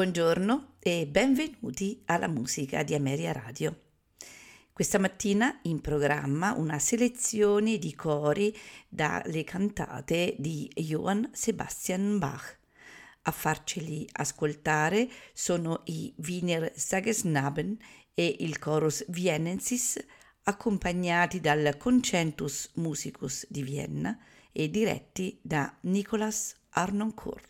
Buongiorno e benvenuti alla musica di Ameria Radio. Questa mattina in programma una selezione di cori dalle cantate di Johann Sebastian Bach. A farceli ascoltare sono i Wiener Sagesnaben e il Chorus Vienensis, accompagnati dal Concentus Musicus di Vienna e diretti da Nicolas Arnoncourt.